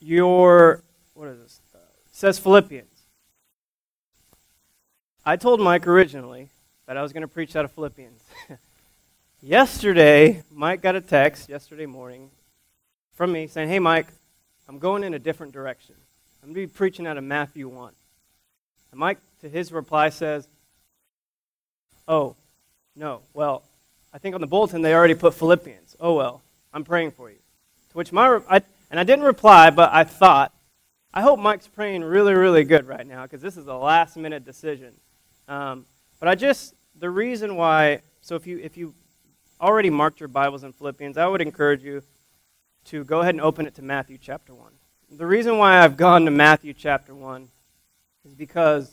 your, what is this? Uh, says Philippians. I told Mike originally that I was going to preach out of Philippians. yesterday, Mike got a text yesterday morning from me saying, Hey, Mike, I'm going in a different direction. I'm going to be preaching out of Matthew 1. And Mike, to his reply, says, Oh, no. Well, I think on the bulletin they already put Philippians. Oh, well, I'm praying for you. To which my, I, and I didn't reply, but I thought, I hope Mike's praying really, really good right now because this is a last minute decision. Um, but I just, the reason why, so if you, if you already marked your Bibles in Philippians, I would encourage you to go ahead and open it to Matthew chapter 1. The reason why I've gone to Matthew chapter 1 is because,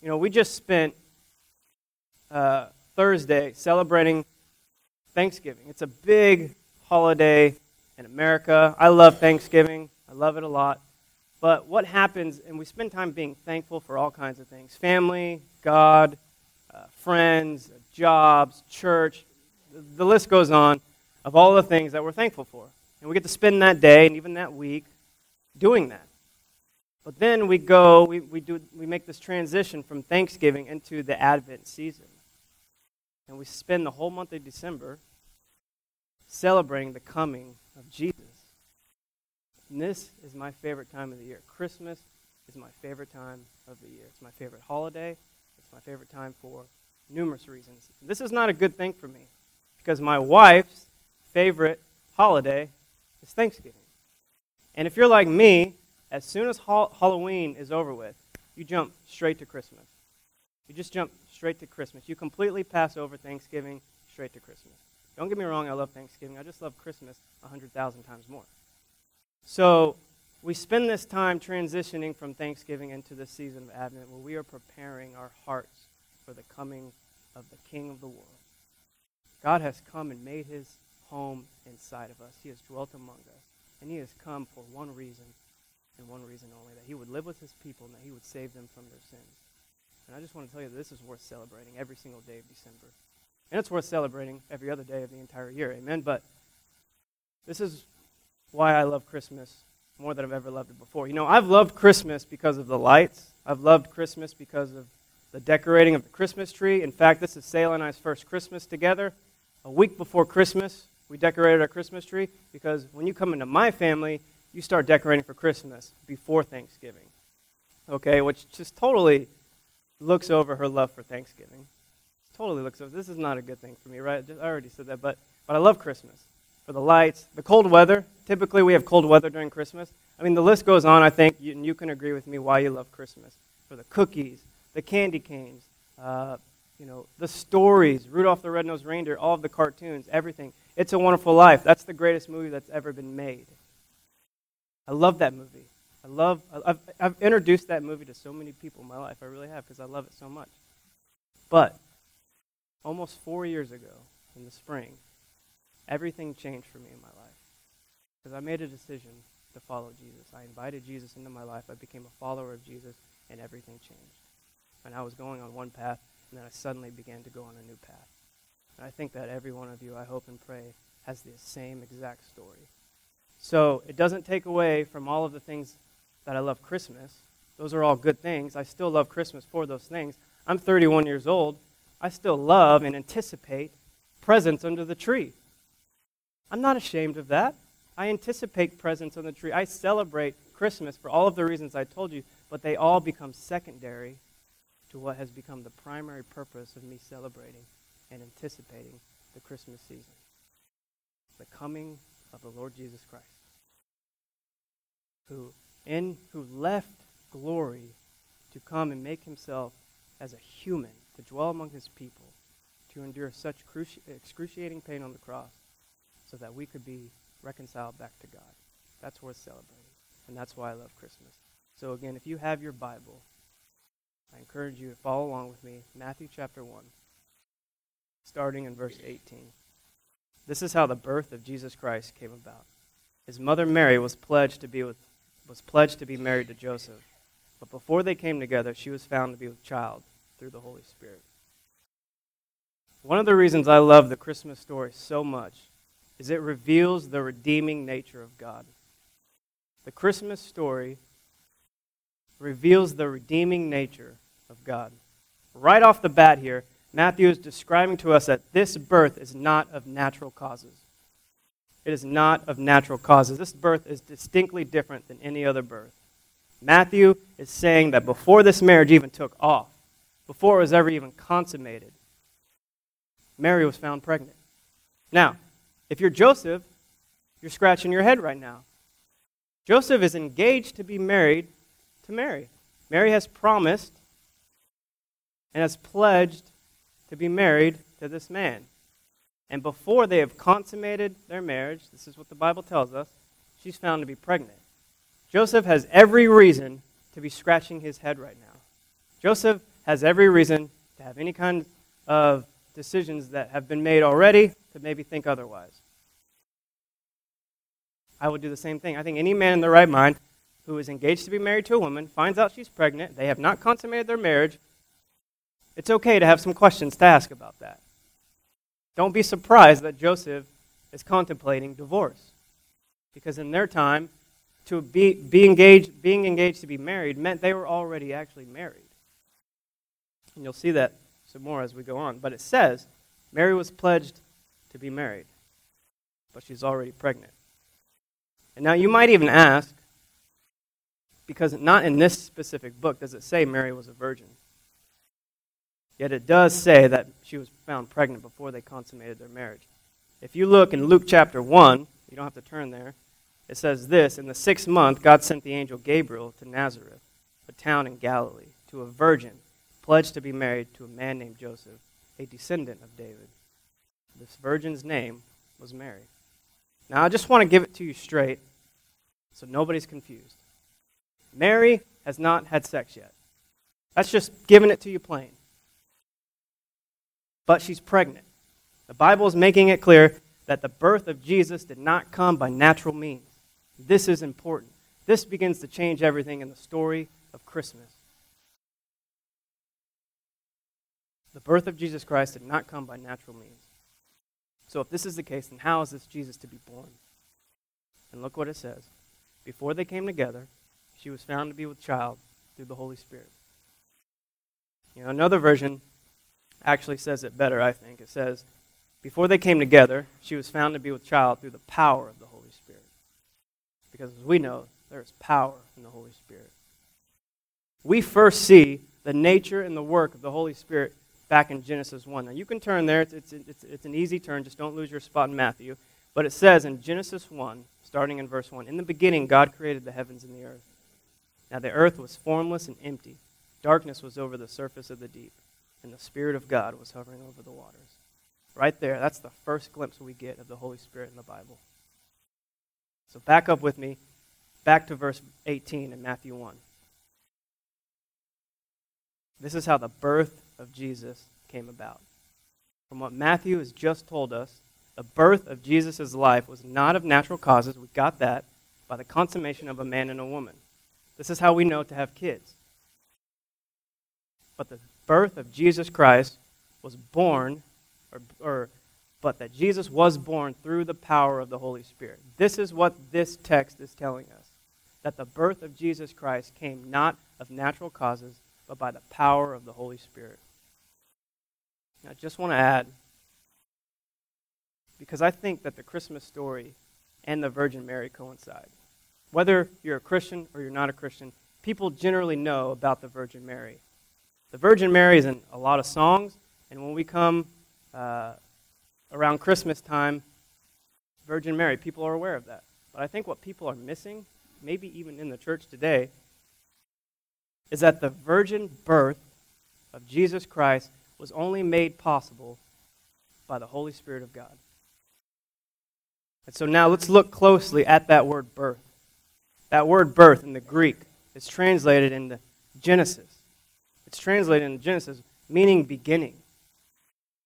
you know, we just spent uh, Thursday celebrating Thanksgiving. It's a big holiday in America. I love Thanksgiving, I love it a lot. But what happens, and we spend time being thankful for all kinds of things family, God, uh, friends, jobs, church, the list goes on of all the things that we're thankful for. And we get to spend that day and even that week doing that. But then we go, we, we, do, we make this transition from Thanksgiving into the Advent season. And we spend the whole month of December celebrating the coming of Jesus. And this is my favorite time of the year. Christmas is my favorite time of the year. It's my favorite holiday. It's my favorite time for numerous reasons. This is not a good thing for me because my wife's favorite holiday is Thanksgiving. And if you're like me, as soon as ha- Halloween is over with, you jump straight to Christmas. You just jump straight to Christmas. You completely pass over Thanksgiving straight to Christmas. Don't get me wrong, I love Thanksgiving. I just love Christmas 100,000 times more. So we spend this time transitioning from Thanksgiving into the season of Advent where we are preparing our hearts for the coming of the King of the world. God has come and made his home inside of us. He has dwelt among us. And he has come for one reason and one reason only that he would live with his people and that he would save them from their sins. And I just want to tell you that this is worth celebrating every single day of December. And it's worth celebrating every other day of the entire year. Amen. But this is why I love Christmas more than I've ever loved it before. You know, I've loved Christmas because of the lights. I've loved Christmas because of the decorating of the Christmas tree. In fact, this is Sayla and I's first Christmas together. A week before Christmas, we decorated our Christmas tree because when you come into my family, you start decorating for Christmas before Thanksgiving. Okay, which just totally looks over her love for Thanksgiving totally looks over. This is not a good thing for me, right? I already said that, but, but I love Christmas. For the lights, the cold weather. Typically, we have cold weather during Christmas. I mean, the list goes on, I think, and you can agree with me why you love Christmas. For the cookies, the candy canes, uh, you know, the stories, Rudolph the Red-Nosed Reindeer, all of the cartoons, everything. It's a Wonderful Life. That's the greatest movie that's ever been made. I love that movie. I love, I've, I've introduced that movie to so many people in my life. I really have because I love it so much. But almost four years ago in the spring, everything changed for me in my life. Because I made a decision to follow Jesus. I invited Jesus into my life. I became a follower of Jesus, and everything changed. And I was going on one path, and then I suddenly began to go on a new path. And I think that every one of you, I hope and pray, has the same exact story. So it doesn't take away from all of the things that I love Christmas. Those are all good things. I still love Christmas for those things. I'm 31 years old, I still love and anticipate presents under the tree. I'm not ashamed of that. I anticipate presents on the tree. I celebrate Christmas for all of the reasons I told you, but they all become secondary to what has become the primary purpose of me celebrating and anticipating the Christmas season the coming of the Lord Jesus Christ, who, in, who left glory to come and make himself as a human to dwell among his people, to endure such excruciating pain on the cross, so that we could be reconciled back to God. That's worth celebrating. And that's why I love Christmas. So, again, if you have your Bible, I encourage you to follow along with me. Matthew chapter 1, starting in verse 18. This is how the birth of Jesus Christ came about. His mother Mary was pledged to be with, was pledged to be married to Joseph. But before they came together, she was found to be with child through the Holy Spirit. One of the reasons I love the Christmas story so much is it reveals the redeeming nature of God. the Christmas story reveals the redeeming nature of God. Right off the bat here, Matthew is describing to us that this birth is not of natural causes. It is not of natural causes. This birth is distinctly different than any other birth. Matthew is saying that before this marriage even took off, before it was ever even consummated, Mary was found pregnant. Now, if you're Joseph, you're scratching your head right now. Joseph is engaged to be married to Mary. Mary has promised and has pledged to be married to this man. And before they have consummated their marriage, this is what the Bible tells us, she's found to be pregnant. Joseph has every reason to be scratching his head right now. Joseph has every reason to have any kind of decisions that have been made already to maybe think otherwise. I would do the same thing. I think any man in their right mind who is engaged to be married to a woman finds out she's pregnant, they have not consummated their marriage, it's okay to have some questions to ask about that. Don't be surprised that Joseph is contemplating divorce. Because in their time, to be, be engaged, being engaged to be married meant they were already actually married. And you'll see that some more as we go on. But it says Mary was pledged to be married, but she's already pregnant. And now you might even ask, because not in this specific book does it say Mary was a virgin. Yet it does say that she was found pregnant before they consummated their marriage. If you look in Luke chapter 1, you don't have to turn there, it says this In the sixth month, God sent the angel Gabriel to Nazareth, a town in Galilee, to a virgin pledged to be married to a man named Joseph, a descendant of David. This virgin's name was Mary. Now, I just want to give it to you straight so nobody's confused. Mary has not had sex yet. That's just giving it to you plain. But she's pregnant. The Bible is making it clear that the birth of Jesus did not come by natural means. This is important. This begins to change everything in the story of Christmas. The birth of Jesus Christ did not come by natural means. So, if this is the case, then how is this Jesus to be born? And look what it says. Before they came together, she was found to be with child through the Holy Spirit. You know, another version actually says it better, I think. It says, Before they came together, she was found to be with child through the power of the Holy Spirit. Because as we know, there is power in the Holy Spirit. We first see the nature and the work of the Holy Spirit back in Genesis 1. Now, you can turn there. It's, it's, it's, it's an easy turn. Just don't lose your spot in Matthew. But it says in Genesis 1, starting in verse 1, In the beginning, God created the heavens and the earth. Now, the earth was formless and empty. Darkness was over the surface of the deep, and the Spirit of God was hovering over the waters. Right there, that's the first glimpse we get of the Holy Spirit in the Bible. So, back up with me, back to verse 18 in Matthew 1. This is how the birth of Jesus came about. From what Matthew has just told us, the birth of Jesus' life was not of natural causes. We got that by the consummation of a man and a woman. This is how we know to have kids. But the birth of Jesus Christ was born, or, or but that Jesus was born through the power of the Holy Spirit. This is what this text is telling us that the birth of Jesus Christ came not of natural causes, but by the power of the Holy Spirit. I just want to add, because I think that the Christmas story and the Virgin Mary coincide. Whether you're a Christian or you're not a Christian, people generally know about the Virgin Mary. The Virgin Mary is in a lot of songs, and when we come uh, around Christmas time, Virgin Mary, people are aware of that. But I think what people are missing, maybe even in the church today, is that the virgin birth of Jesus Christ was only made possible by the Holy Spirit of God. And so now let's look closely at that word birth. That word birth in the Greek is translated into Genesis. It's translated in Genesis, meaning beginning.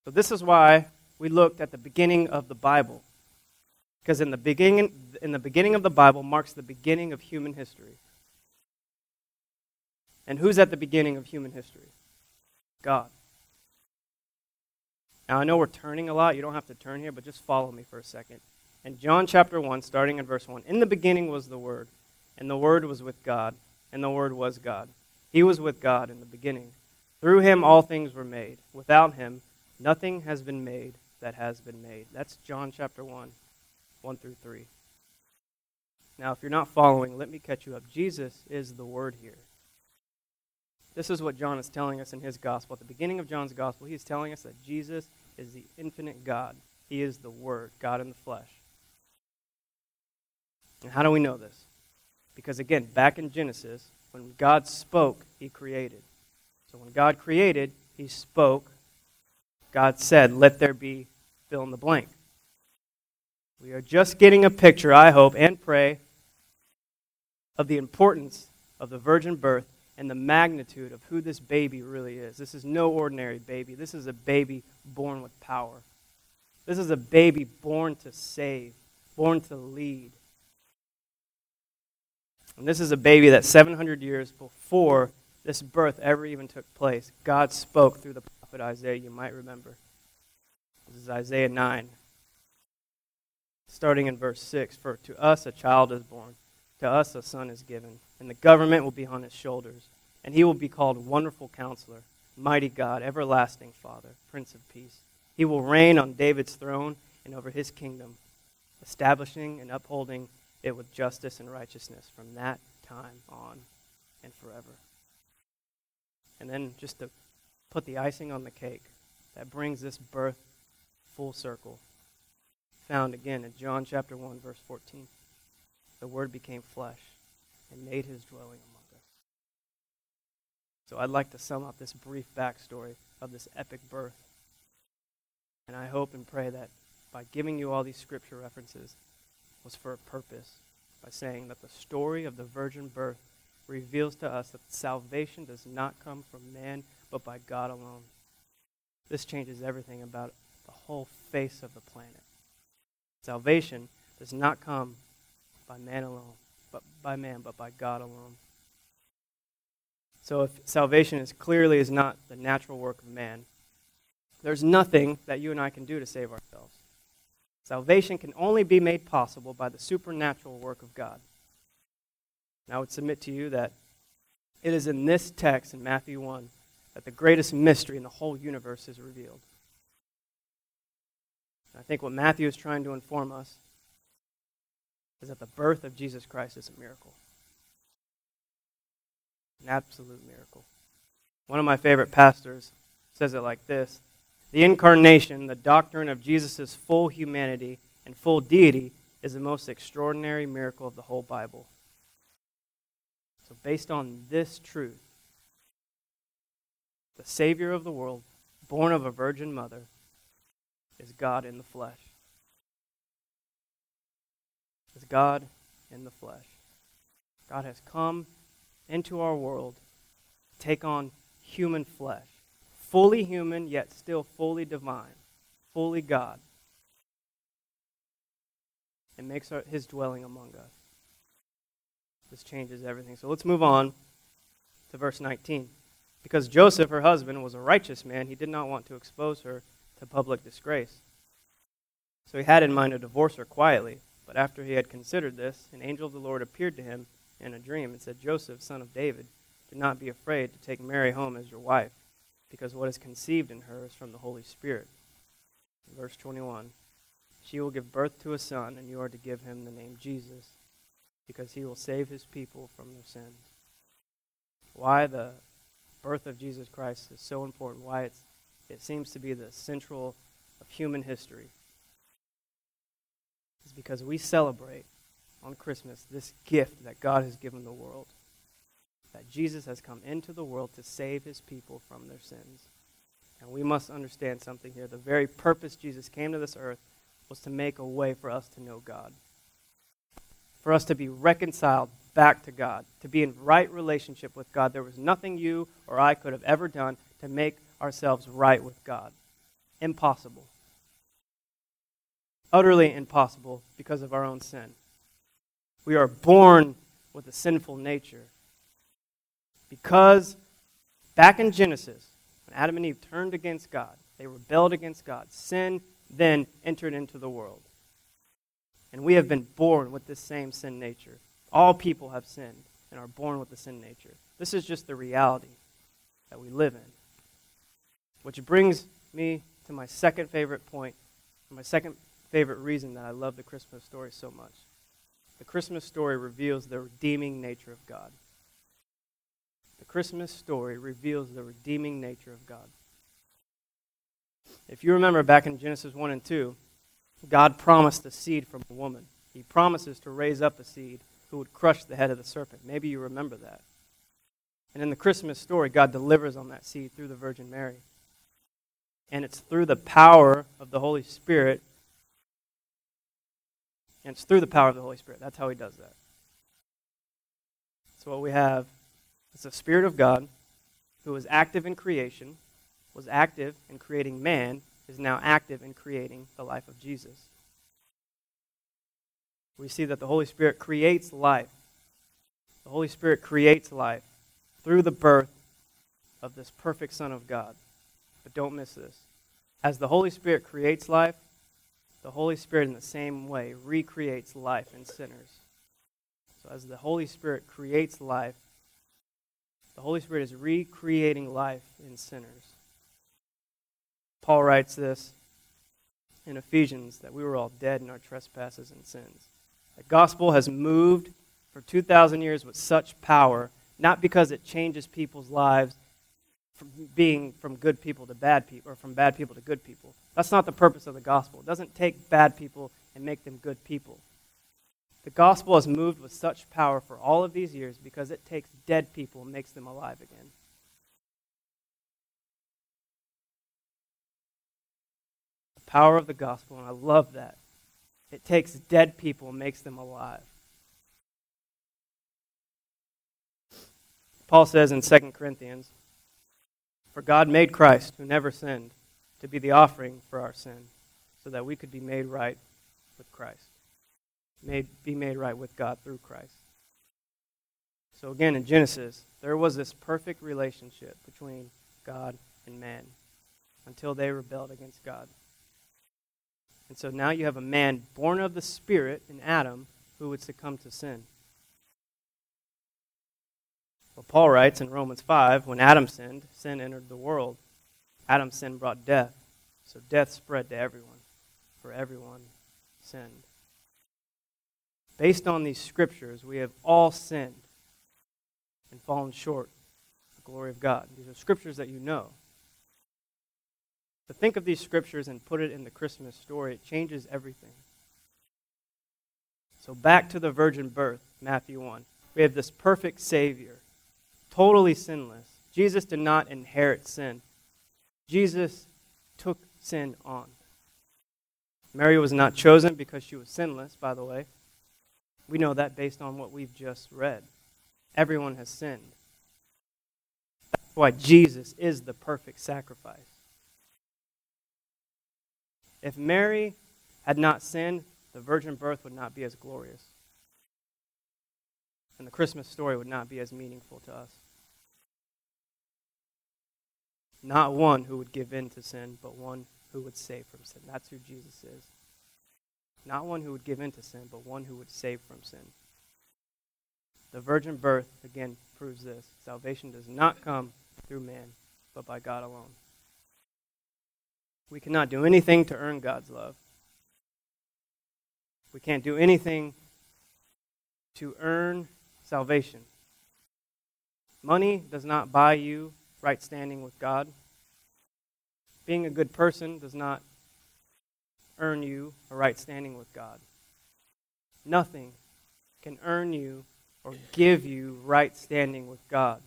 So this is why we looked at the beginning of the Bible. Because in the beginning, in the beginning of the Bible marks the beginning of human history. And who's at the beginning of human history? God. Now, I know we're turning a lot. You don't have to turn here, but just follow me for a second. In John chapter 1, starting in verse 1, in the beginning was the Word, and the Word was with God, and the Word was God. He was with God in the beginning. Through him all things were made. Without him, nothing has been made that has been made. That's John chapter 1, 1 through 3. Now, if you're not following, let me catch you up. Jesus is the Word here. This is what John is telling us in his gospel. At the beginning of John's gospel, he's telling us that Jesus is the infinite God. He is the Word, God in the flesh. And how do we know this? Because again, back in Genesis, when God spoke, he created. So when God created, he spoke. God said, Let there be fill in the blank. We are just getting a picture, I hope, and pray, of the importance of the virgin birth and the magnitude of who this baby really is. This is no ordinary baby. This is a baby born with power. This is a baby born to save, born to lead, and this is a baby that 700 years before this birth ever even took place, God spoke through the prophet Isaiah, you might remember. This is Isaiah 9, starting in verse 6 For to us a child is born, to us a son is given, and the government will be on his shoulders, and he will be called Wonderful Counselor, Mighty God, Everlasting Father, Prince of Peace. He will reign on David's throne and over his kingdom, establishing and upholding it with justice and righteousness from that time on and forever. And then just to put the icing on the cake, that brings this birth full circle. Found again in John chapter 1, verse 14. The Word became flesh and made his dwelling among us. So I'd like to sum up this brief backstory of this epic birth. And I hope and pray that by giving you all these scripture references, was for a purpose by saying that the story of the virgin birth reveals to us that salvation does not come from man, but by God alone. This changes everything about the whole face of the planet. Salvation does not come by man alone, by man, but by God alone. So if salvation is clearly is not the natural work of man, there's nothing that you and I can do to save ourselves. Salvation can only be made possible by the supernatural work of God. And I would submit to you that it is in this text in Matthew 1 that the greatest mystery in the whole universe is revealed. I think what Matthew is trying to inform us is that the birth of Jesus Christ is a miracle. An absolute miracle. One of my favorite pastors says it like this the incarnation, the doctrine of Jesus' full humanity and full deity, is the most extraordinary miracle of the whole Bible. So, based on this truth, the Savior of the world, born of a virgin mother, is God in the flesh. Is God in the flesh. God has come into our world to take on human flesh fully human, yet still fully divine, fully God, and makes our, his dwelling among us. This changes everything. So let's move on to verse 19. Because Joseph, her husband, was a righteous man, he did not want to expose her to public disgrace. So he had in mind to divorce her quietly. But after he had considered this, an angel of the Lord appeared to him in a dream and said, Joseph, son of David, do not be afraid to take Mary home as your wife because what is conceived in her is from the Holy Spirit. Verse 21 She will give birth to a son, and you are to give him the name Jesus, because he will save his people from their sins. Why the birth of Jesus Christ is so important, why it seems to be the central of human history, is because we celebrate on Christmas this gift that God has given the world that Jesus has come into the world to save his people from their sins. And we must understand something here. The very purpose Jesus came to this earth was to make a way for us to know God, for us to be reconciled back to God, to be in right relationship with God. There was nothing you or I could have ever done to make ourselves right with God. Impossible. Utterly impossible because of our own sin. We are born with a sinful nature. Because back in Genesis, when Adam and Eve turned against God, they rebelled against God. Sin then entered into the world. And we have been born with this same sin nature. All people have sinned and are born with the sin nature. This is just the reality that we live in. Which brings me to my second favorite point, my second favorite reason that I love the Christmas story so much. The Christmas story reveals the redeeming nature of God. The Christmas story reveals the redeeming nature of God. If you remember back in Genesis 1 and 2, God promised a seed from a woman. He promises to raise up a seed who would crush the head of the serpent. Maybe you remember that. And in the Christmas story, God delivers on that seed through the Virgin Mary. And it's through the power of the Holy Spirit. And it's through the power of the Holy Spirit. That's how He does that. So, what we have is the Spirit of God who was active in creation, was active in creating man, is now active in creating the life of Jesus. We see that the Holy Spirit creates life. The Holy Spirit creates life through the birth of this perfect Son of God. But don't miss this. As the Holy Spirit creates life, the Holy Spirit, in the same way, recreates life in sinners. So, as the Holy Spirit creates life, the Holy Spirit is recreating life in sinners. Paul writes this in Ephesians that we were all dead in our trespasses and sins. The gospel has moved for 2,000 years with such power, not because it changes people's lives from being from good people to bad people, or from bad people to good people. That's not the purpose of the gospel. It doesn't take bad people and make them good people. The gospel has moved with such power for all of these years because it takes dead people and makes them alive again. The power of the gospel, and I love that. It takes dead people and makes them alive. Paul says in 2 Corinthians, For God made Christ, who never sinned, to be the offering for our sin, so that we could be made right with Christ. Made, be made right with God through Christ. So again, in Genesis, there was this perfect relationship between God and man until they rebelled against God. And so now you have a man born of the Spirit in Adam who would succumb to sin. Well, Paul writes in Romans 5 when Adam sinned, sin entered the world. Adam's sin brought death. So death spread to everyone, for everyone sinned. Based on these scriptures, we have all sinned and fallen short of the glory of God. These are scriptures that you know. To think of these scriptures and put it in the Christmas story, it changes everything. So back to the virgin birth, Matthew 1. We have this perfect Savior, totally sinless. Jesus did not inherit sin. Jesus took sin on. Mary was not chosen because she was sinless, by the way. We know that based on what we've just read. Everyone has sinned. That's why Jesus is the perfect sacrifice. If Mary had not sinned, the virgin birth would not be as glorious. And the Christmas story would not be as meaningful to us. Not one who would give in to sin, but one who would save from sin. That's who Jesus is. Not one who would give in to sin, but one who would save from sin. The virgin birth, again, proves this. Salvation does not come through man, but by God alone. We cannot do anything to earn God's love. We can't do anything to earn salvation. Money does not buy you right standing with God. Being a good person does not earn you a right standing with God. Nothing can earn you or give you right standing with God.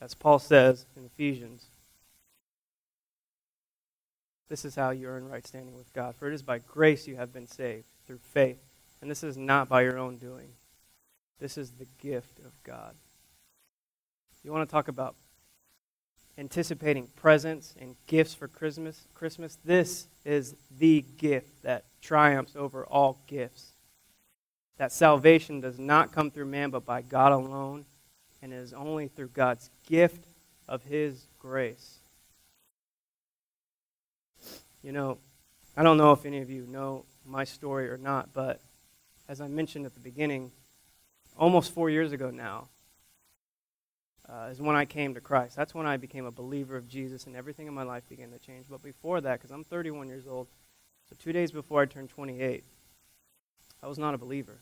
As Paul says in Ephesians, this is how you earn right standing with God. For it is by grace you have been saved, through faith. And this is not by your own doing. This is the gift of God. You want to talk about anticipating presents and gifts for Christmas? Christmas, this is the gift that triumphs over all gifts. That salvation does not come through man, but by God alone and it is only through God's gift of His grace. You know, I don't know if any of you know my story or not, but as I mentioned at the beginning, almost four years ago now, uh, is when I came to Christ. That's when I became a believer of Jesus and everything in my life began to change. But before that, because I'm 31 years old, so two days before I turned 28, I was not a believer.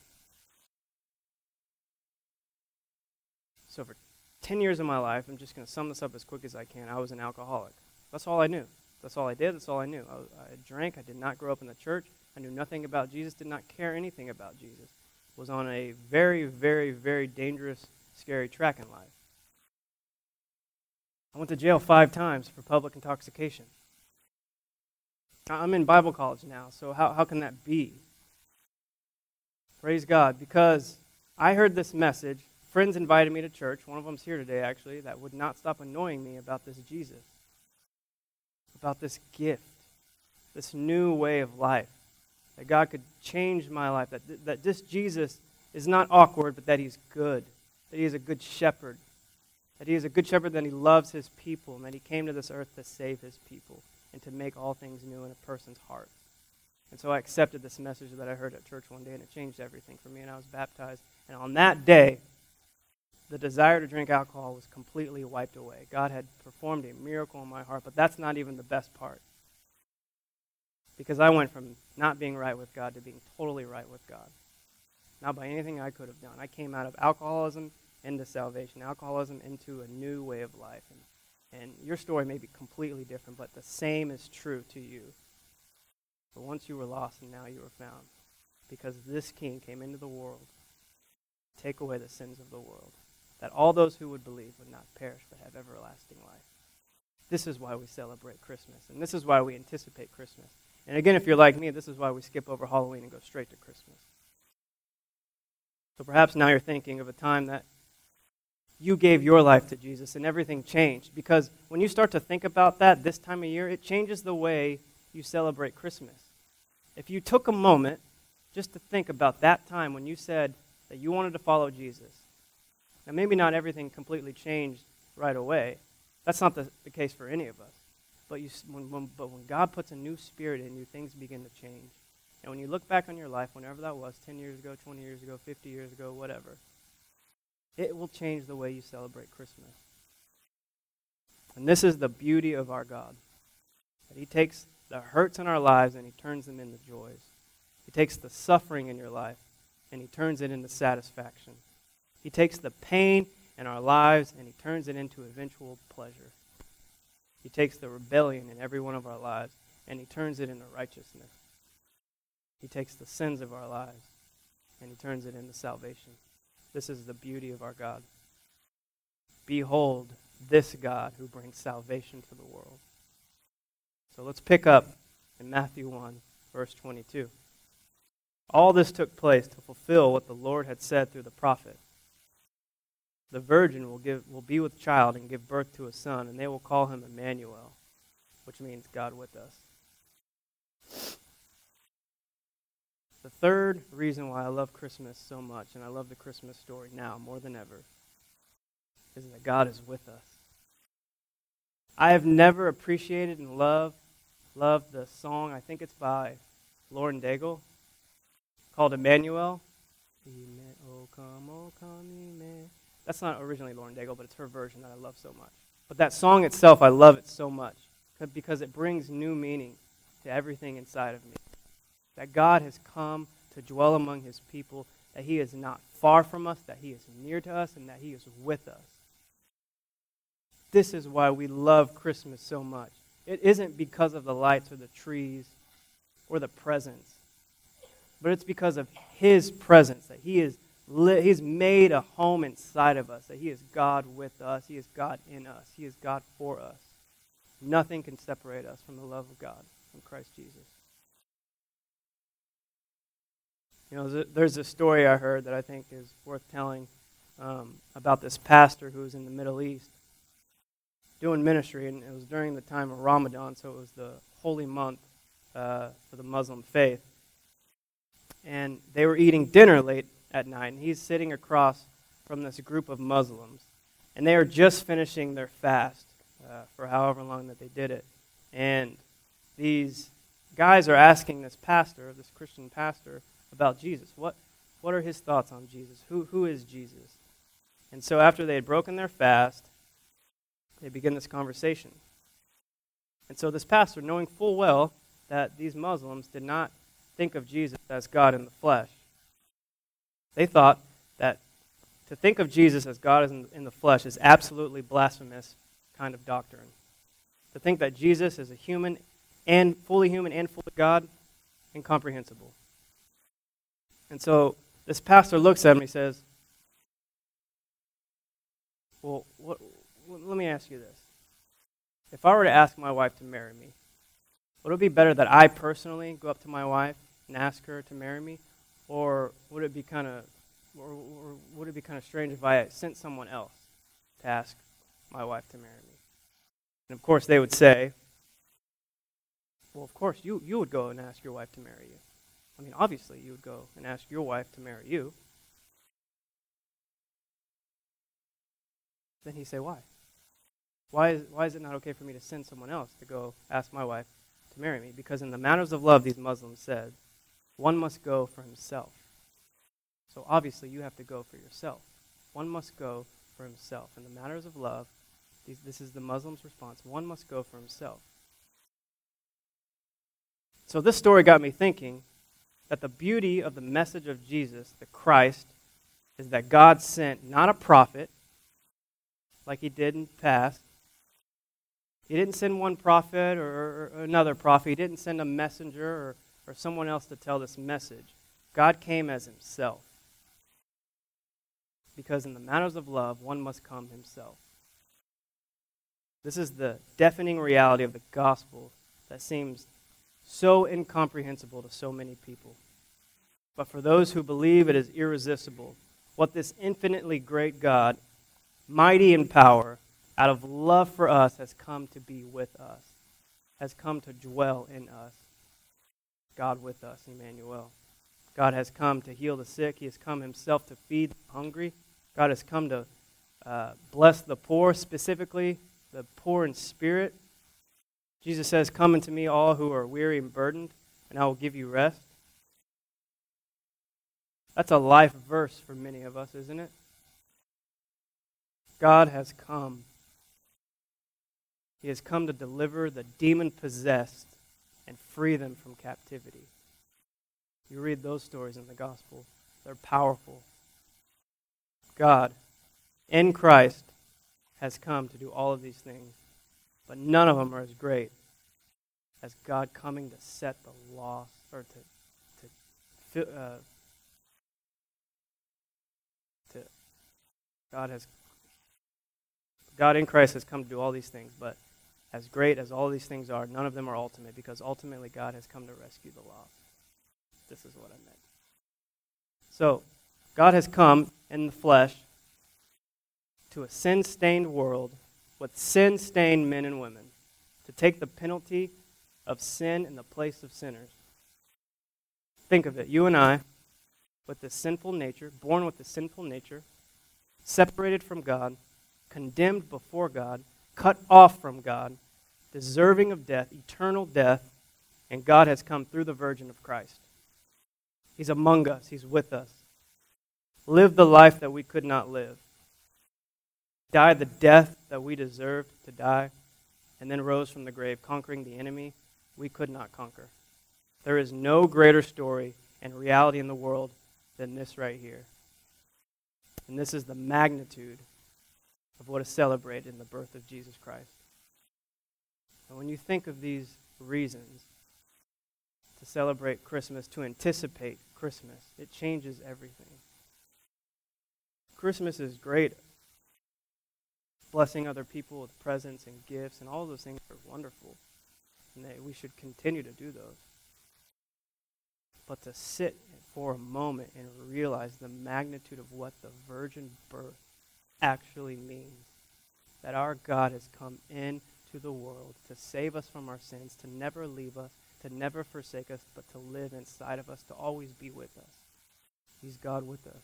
So for 10 years of my life, I'm just going to sum this up as quick as I can, I was an alcoholic. That's all I knew. That's all I did. That's all I knew. I, I drank. I did not grow up in the church. I knew nothing about Jesus, did not care anything about Jesus. Was on a very, very, very dangerous, scary track in life. I went to jail five times for public intoxication. I'm in Bible college now, so how, how can that be? Praise God, because I heard this message. Friends invited me to church. One of them's here today, actually, that would not stop annoying me about this Jesus, about this gift, this new way of life, that God could change my life, that, that this Jesus is not awkward, but that he's good, that he is a good shepherd, that he is a good shepherd, that he loves his people, and that he came to this earth to save his people and to make all things new in a person's heart. And so I accepted this message that I heard at church one day, and it changed everything for me, and I was baptized. And on that day, the desire to drink alcohol was completely wiped away. God had performed a miracle in my heart, but that's not even the best part. Because I went from not being right with God to being totally right with God. Not by anything I could have done. I came out of alcoholism into salvation, alcoholism into a new way of life. And, and your story may be completely different, but the same is true to you. But once you were lost and now you were found, because this King came into the world to take away the sins of the world, that all those who would believe would not perish but have everlasting life. This is why we celebrate Christmas, and this is why we anticipate Christmas. And again, if you're like me, this is why we skip over Halloween and go straight to Christmas. So perhaps now you're thinking of a time that you gave your life to Jesus and everything changed. Because when you start to think about that this time of year, it changes the way you celebrate Christmas. If you took a moment just to think about that time when you said that you wanted to follow Jesus, now maybe not everything completely changed right away. That's not the, the case for any of us. But, you, when, when, but when God puts a new spirit in you, things begin to change. And when you look back on your life, whenever that was, 10 years ago, 20 years ago, 50 years ago, whatever, it will change the way you celebrate Christmas. And this is the beauty of our God. That He takes the hurts in our lives and He turns them into joys. He takes the suffering in your life and He turns it into satisfaction. He takes the pain in our lives and He turns it into eventual pleasure. He takes the rebellion in every one of our lives and He turns it into righteousness. He takes the sins of our lives and He turns it into salvation. This is the beauty of our God. Behold, this God who brings salvation to the world. So let's pick up in Matthew 1, verse 22. All this took place to fulfill what the Lord had said through the prophet. The virgin will, give, will be with child and give birth to a son, and they will call him Emmanuel, which means God with us. The third reason why I love Christmas so much, and I love the Christmas story now more than ever, is that God is with us. I have never appreciated and loved, loved the song, I think it's by Lauren Daigle, called Emmanuel. Oh, come, oh, come, Emmanuel. That's not originally Lauren Daigle, but it's her version that I love so much. But that song itself, I love it so much because it brings new meaning to everything inside of me that God has come to dwell among his people, that he is not far from us, that he is near to us, and that he is with us. This is why we love Christmas so much. It isn't because of the lights or the trees or the presents, but it's because of his presence, that he is li- he's made a home inside of us, that he is God with us, he is God in us, he is God for us. Nothing can separate us from the love of God in Christ Jesus. You know, there's a story I heard that I think is worth telling um, about this pastor who was in the Middle East doing ministry, and it was during the time of Ramadan, so it was the holy month uh, for the Muslim faith. And they were eating dinner late at night, and he's sitting across from this group of Muslims, and they are just finishing their fast uh, for however long that they did it. And these guys are asking this pastor, this Christian pastor, about Jesus. What, what are his thoughts on Jesus? Who, who is Jesus? And so after they had broken their fast, they begin this conversation. And so this pastor, knowing full well that these Muslims did not think of Jesus as God in the flesh, they thought that to think of Jesus as God in, in the flesh is absolutely blasphemous kind of doctrine. To think that Jesus is a human and fully human and fully God, incomprehensible. And so this pastor looks at him and he says, Well, what, let me ask you this. If I were to ask my wife to marry me, would it be better that I personally go up to my wife and ask her to marry me? Or would it be kind of or, or would it be kind of strange if I sent someone else to ask my wife to marry me? And of course, they would say, well, of course, you, you would go and ask your wife to marry you. I mean, obviously, you would go and ask your wife to marry you. Then he say, why? Why is, why is it not okay for me to send someone else to go ask my wife to marry me? Because in the matters of love, these Muslims said, one must go for himself. So obviously, you have to go for yourself. One must go for himself. In the matters of love, these, this is the Muslim's response. One must go for himself. So this story got me thinking that the beauty of the message of Jesus, the Christ, is that God sent not a prophet like he did in the past. He didn't send one prophet or, another prophet. He didn't send a messenger or, or someone else to tell this message. God came as himself because in the matters of love, one must come himself. This is the deafening reality of the gospel that seems so incomprehensible to so many people. But for those who believe it is irresistible, what this infinitely great God, mighty in power, out of love for us, has come to be with us, has come to dwell in us. God with us, Emmanuel. God has come to heal the sick. He has come himself to feed the hungry. God has come to uh, bless the poor, specifically the poor in spirit. Jesus says, Come unto me, all who are weary and burdened, and I will give you rest. That's a life verse for many of us, isn't it? God has come. He has come to deliver the demon possessed and free them from captivity. You read those stories in the gospel, they're powerful. God in Christ has come to do all of these things, but none of them are as great as God coming to set the lost or to to uh, to God has God in Christ has come to do all these things, but as great as all these things are, none of them are ultimate because ultimately God has come to rescue the lost. This is what I meant. So, God has come in the flesh to a sin stained world with sin stained men and women to take the penalty of sin in the place of sinners. Think of it. You and I, with this sinful nature, born with the sinful nature, separated from God, condemned before God, cut off from God, deserving of death, eternal death, and God has come through the Virgin of Christ. He's among us, He's with us. Live the life that we could not live, died the death that we deserved to die, and then rose from the grave, conquering the enemy we could not conquer. There is no greater story and reality in the world than this right here. And this is the magnitude of what is celebrated in the birth of Jesus Christ. And when you think of these reasons to celebrate Christmas, to anticipate Christmas, it changes everything. Christmas is great. Blessing other people with presents and gifts and all those things are wonderful. And they, we should continue to do those. But to sit for a moment and realize the magnitude of what the virgin birth actually means. That our God has come into the world to save us from our sins, to never leave us, to never forsake us, but to live inside of us, to always be with us. He's God with us.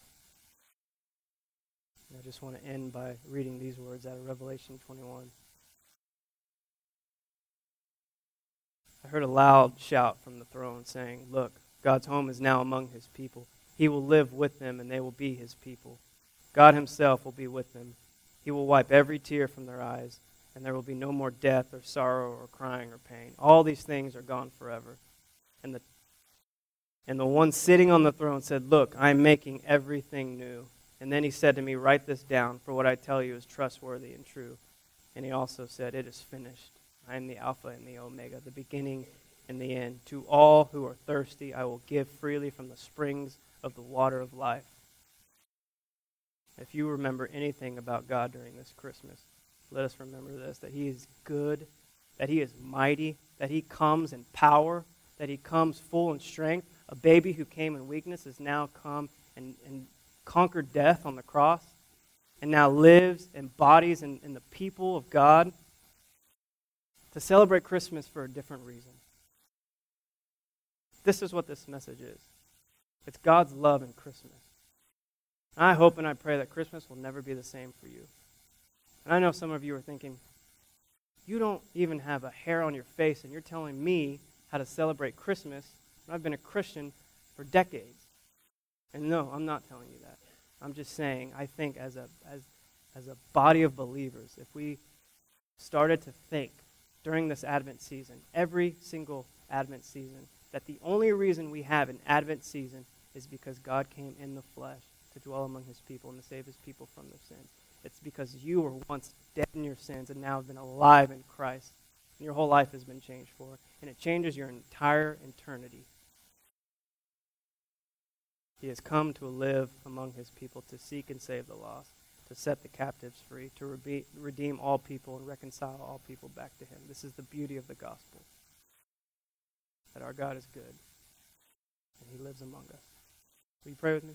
And I just want to end by reading these words out of Revelation 21. I heard a loud shout from the throne saying, Look, God's home is now among his people. He will live with them, and they will be his people. God himself will be with them. He will wipe every tear from their eyes, and there will be no more death or sorrow or crying or pain. All these things are gone forever. And the, and the one sitting on the throne said, Look, I am making everything new. And then he said to me, Write this down, for what I tell you is trustworthy and true. And he also said, It is finished. I am the Alpha and the Omega, the beginning and the end. To all who are thirsty, I will give freely from the springs of the water of life. If you remember anything about God during this Christmas, let us remember this that He is good, that He is mighty, that He comes in power, that He comes full in strength. A baby who came in weakness has now come and, and conquered death on the cross and now lives and bodies in, in the people of God to celebrate Christmas for a different reason. This is what this message is it's God's love in Christmas. I hope and I pray that Christmas will never be the same for you. And I know some of you are thinking, you don't even have a hair on your face, and you're telling me how to celebrate Christmas. I've been a Christian for decades. And no, I'm not telling you that. I'm just saying, I think as a, as, as a body of believers, if we started to think during this Advent season, every single Advent season, that the only reason we have an Advent season is because God came in the flesh to dwell among his people and to save his people from their sins. It's because you were once dead in your sins and now have been alive in Christ. And your whole life has been changed for. And it changes your entire eternity. He has come to live among his people to seek and save the lost to set the captives free, to redeem all people and reconcile all people back to him. This is the beauty of the gospel. That our God is good and he lives among us. Will you pray with me?